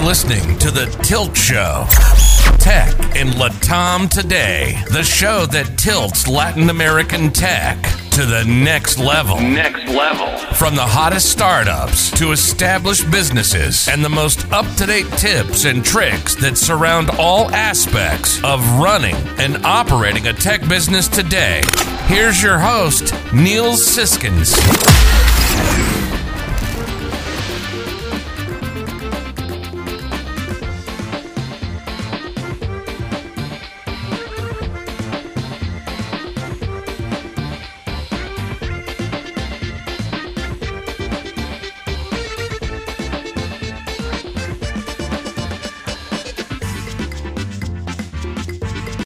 are listening to The Tilt Show. Tech in Latam today, the show that tilts Latin American tech to the next level. Next level. From the hottest startups to established businesses and the most up to date tips and tricks that surround all aspects of running and operating a tech business today. Here's your host, Neil Siskins.